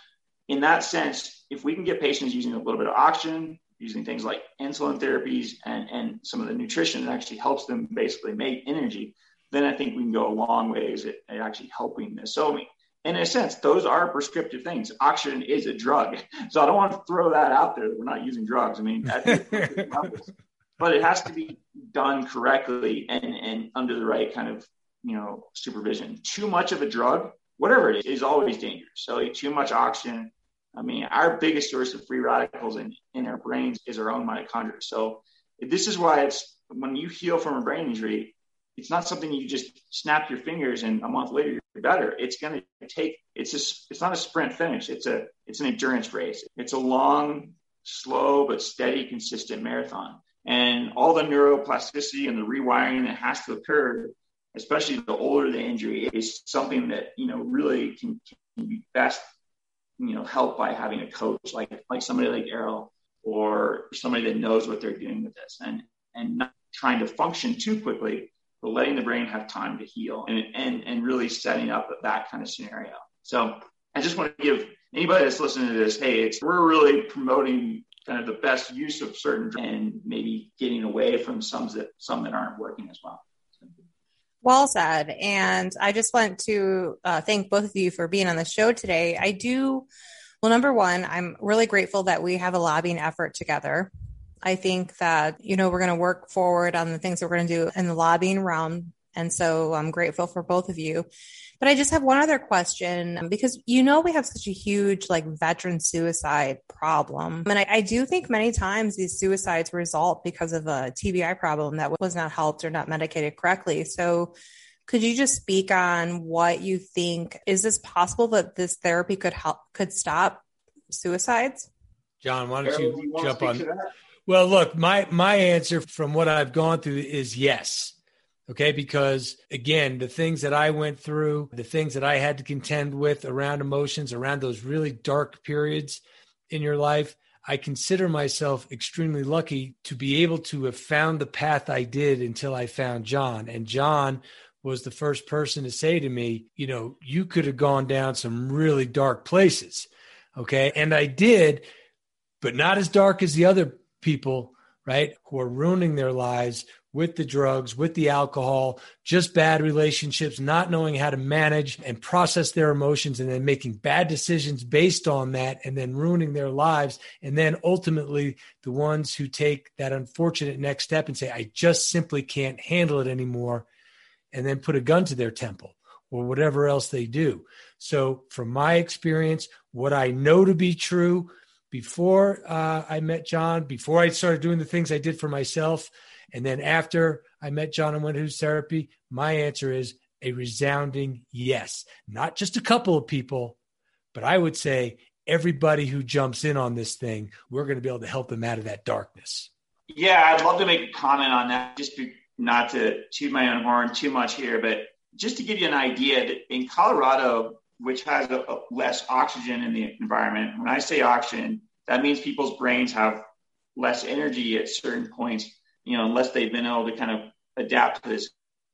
C: in that sense, if we can get patients using a little bit of oxygen, using things like insulin therapies and, and some of the nutrition that actually helps them basically make energy, then I think we can go a long ways at, at actually helping this. So, in a sense, those are prescriptive things. Oxygen is a drug. So I don't want to throw that out there that we're not using drugs. I mean, but it has to be done correctly and, and under the right kind of, you know, supervision. Too much of a drug, whatever it is, is always dangerous. So too much oxygen. I mean, our biggest source of free radicals in, in our brains is our own mitochondria. So this is why it's when you heal from a brain injury, it's not something you just snap your fingers and a month later you're better. It's going to take. It's just. It's not a sprint finish. It's a. It's an endurance race. It's a long, slow but steady, consistent marathon. And all the neuroplasticity and the rewiring that has to occur, especially the older the injury, is something that you know really can, can be best you know helped by having a coach like like somebody like Errol or somebody that knows what they're doing with this and and not trying to function too quickly but letting the brain have time to heal and, and, and really setting up that kind of scenario. So I just want to give anybody that's listening to this, hey, it's we're really promoting kind of the best use of certain and maybe getting away from some that some that aren't working as well.
A: Well said. And I just want to uh, thank both of you for being on the show today. I do, well, number one, I'm really grateful that we have a lobbying effort together. I think that, you know, we're going to work forward on the things that we're going to do in the lobbying realm. And so I'm grateful for both of you. But I just have one other question because you know we have such a huge like veteran suicide problem. And I, I, do think many times these suicides result because of a TBI problem that was not helped or not medicated correctly. So could you just speak on what you think is this possible that this therapy could help could stop suicides?
B: John, why don't you, you jump on? Well, look, my my answer from what I've gone through is yes. Okay, because again, the things that I went through, the things that I had to contend with around emotions, around those really dark periods in your life, I consider myself extremely lucky to be able to have found the path I did until I found John. And John was the first person to say to me, you know, you could have gone down some really dark places. Okay. And I did, but not as dark as the other people, right, who are ruining their lives with the drugs, with the alcohol, just bad relationships, not knowing how to manage and process their emotions, and then making bad decisions based on that, and then ruining their lives. And then ultimately, the ones who take that unfortunate next step and say, I just simply can't handle it anymore, and then put a gun to their temple or whatever else they do. So, from my experience, what I know to be true, before uh, I met John, before I started doing the things I did for myself, and then after I met John and went to therapy, my answer is a resounding yes. Not just a couple of people, but I would say everybody who jumps in on this thing, we're going to be able to help them out of that darkness.
C: Yeah, I'd love to make a comment on that, just to, not to toot my own horn too much here, but just to give you an idea that in Colorado, which has a, a less oxygen in the environment. When I say oxygen, that means people's brains have less energy at certain points, you know, unless they've been able to kind of adapt to this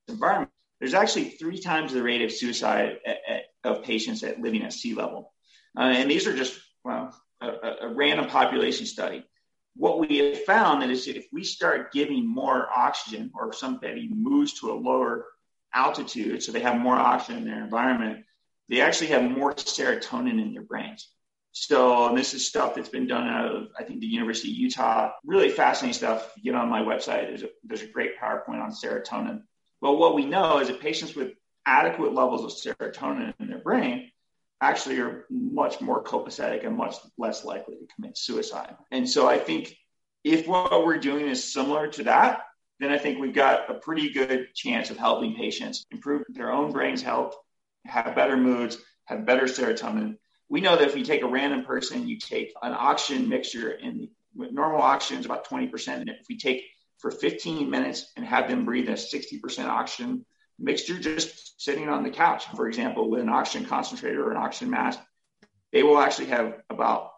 C: environment. There's actually three times the rate of suicide at, at, of patients at living at sea level. Uh, and these are just, well, a, a, random population study. what we have found that is that if we start giving more oxygen or somebody moves to a lower altitude, so they have more oxygen in their environment, they actually have more serotonin in their brains. So this is stuff that's been done out of, I think, the University of Utah. Really fascinating stuff. Get on my website, there's a, there's a great PowerPoint on serotonin. Well, what we know is that patients with adequate levels of serotonin in their brain actually are much more copacetic and much less likely to commit suicide. And so I think if what we're doing is similar to that, then I think we've got a pretty good chance of helping patients improve their own brain's health, have better moods, have better serotonin. We know that if you take a random person, you take an oxygen mixture, and normal oxygen is about 20%. And if we take for 15 minutes and have them breathe a 60% oxygen mixture just sitting on the couch, for example, with an oxygen concentrator or an oxygen mask, they will actually have about,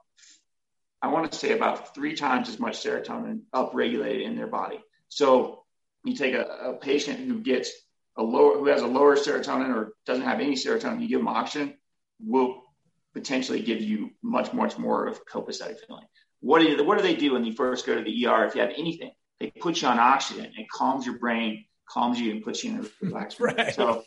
C: I want to say about three times as much serotonin upregulated in their body. So you take a, a patient who gets a lower, who has a lower serotonin or doesn't have any serotonin, you give them oxygen, will potentially give you much, much more of a copacetic feeling. What do, you, what do they do when you first go to the ER if you have anything? They put you on oxygen. It calms your brain calms you and puts you in a relaxed right. So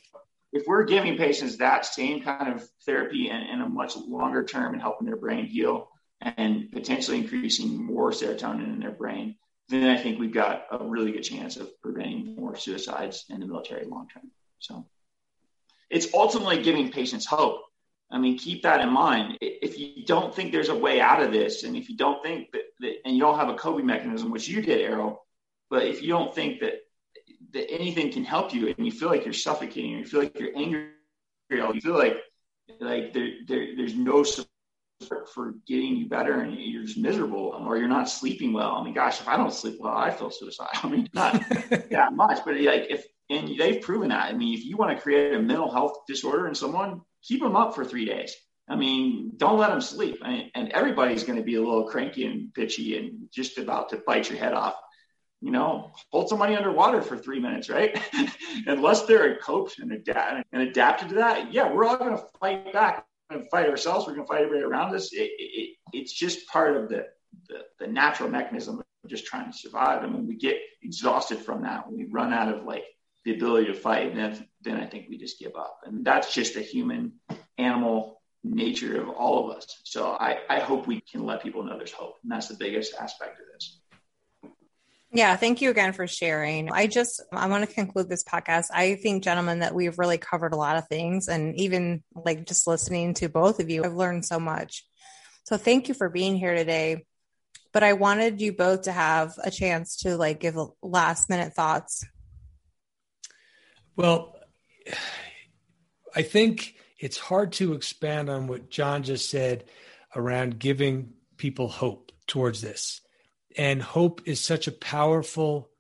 C: if we're giving patients that same kind of therapy and, and a much longer term and helping their brain heal and potentially increasing more serotonin in their brain, then I think we've got a really good chance of preventing more suicides in the military long term. So it's ultimately giving patients hope. I mean, keep that in mind. If you don't think there's a way out of this, and if you don't think that, that and you don't have a coping mechanism, which you did, Errol, but if you don't think that that anything can help you and you feel like you're suffocating or you feel like you're angry you feel like like there, there there's no support for getting you better and you're just miserable or you're not sleeping well. I mean, gosh, if I don't sleep well, I feel suicidal. I mean, not that much, but like if and they've proven that. I mean, if you want to create a mental health disorder in someone, keep them up for three days. I mean, don't let them sleep. I mean, and everybody's going to be a little cranky and bitchy and just about to bite your head off you know, hold somebody underwater for three minutes, right? Unless they're a coach and, adapt- and adapted to that, yeah, we're all going to fight back and fight ourselves. We're going to fight everybody around us. It, it, it's just part of the, the, the natural mechanism of just trying to survive. And when we get exhausted from that, when we run out of like the ability to fight, and then then I think we just give up. And that's just a human animal nature of all of us. So I, I hope we can let people know there's hope. And that's the biggest aspect of this.
A: Yeah, thank you again for sharing. I just I want to conclude this podcast. I think, gentlemen, that we've really covered a lot of things, and even like just listening to both of you, I've learned so much. So thank you for being here today. But I wanted you both to have a chance to like give last minute thoughts.
B: Well, I think it's hard to expand on what John just said around giving people hope towards this and hope is such a powerful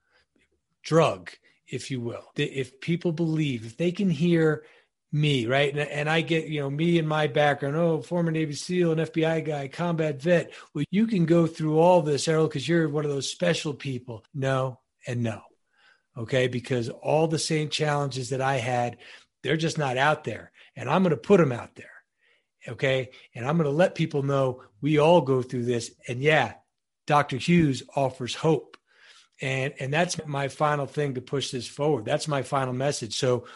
B: drug, if you will. If people believe, if they can hear me, right? And, and, I get, you know, me and my background, oh, former Navy SEAL, an FBI guy, combat vet. Well, you can go through all this, Errol, because you're one of those special people. No, and no. Okay. Because all the same challenges that I had, they're just not out there. And I'm going to put them out there. Okay. And I'm going to let people know we all go through this. And yeah, Dr. Hughes offers hope. And, and that's my final thing to push this forward. That's my final message. So,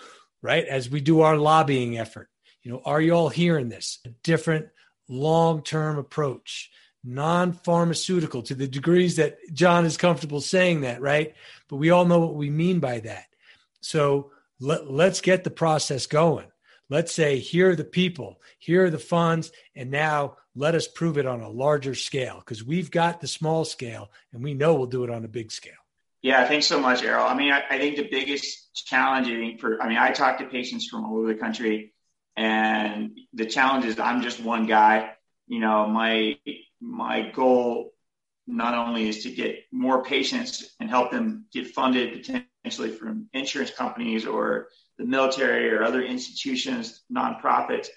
B: right, as we do our lobbying effort, you know, are you all hearing this? A different long term approach, non pharmaceutical to the degrees that John is comfortable saying that, right? But we all know what we mean by that. So let, let's get the process going. Let's say, here are the people, here are the funds, and now let us prove it on a larger scale because we've got the small scale and we know we'll do it on a big scale.
C: Yeah, thanks so much, Errol. I mean, I, I think the biggest challenge, I think, for, I mean, I talk to patients from all over the country, and the challenge is I'm just one guy. You know, my my goal not only is to get more patients and help them get funded potentially from insurance companies or the military or other institutions, nonprofits,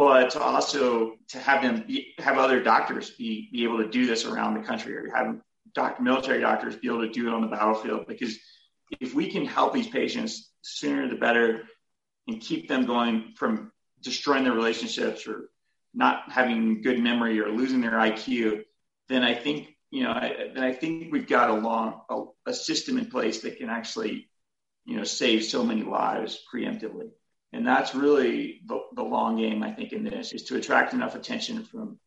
C: but to also to have them be, have other doctors be, be able to do this around the country or have doctor, military doctors be able to do it on the battlefield. Because if we can help these patients sooner the better and keep them going from destroying their relationships or not having good memory or losing their IQ, then I think you know, I, I think we've got a long a, a system in place that can actually, you know, save so many lives preemptively. And that's really the, the long game, I think, in this is to attract enough attention from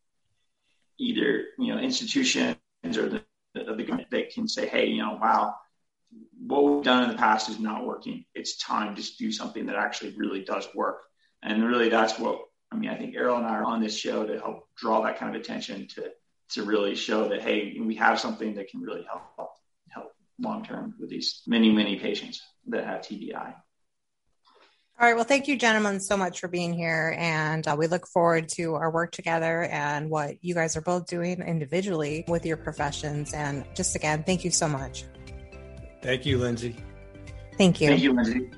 C: either, you know, institutions or the, the, the government that can say, hey, you know, wow, what we've done in the past is not working. It's time to do something that actually really does work. And really, that's what I mean. I think Errol and I are on this show to help draw that kind of attention to to really show that hey, we have something that can really help help long term with these many many patients that have TBI.
A: All right. Well, thank you, gentlemen, so much for being here. And uh, we look forward to our work together and what you guys are both doing individually with your professions. And just again, thank you so much.
B: Thank you, Lindsay.
A: Thank you.
C: Thank you, Lindsay.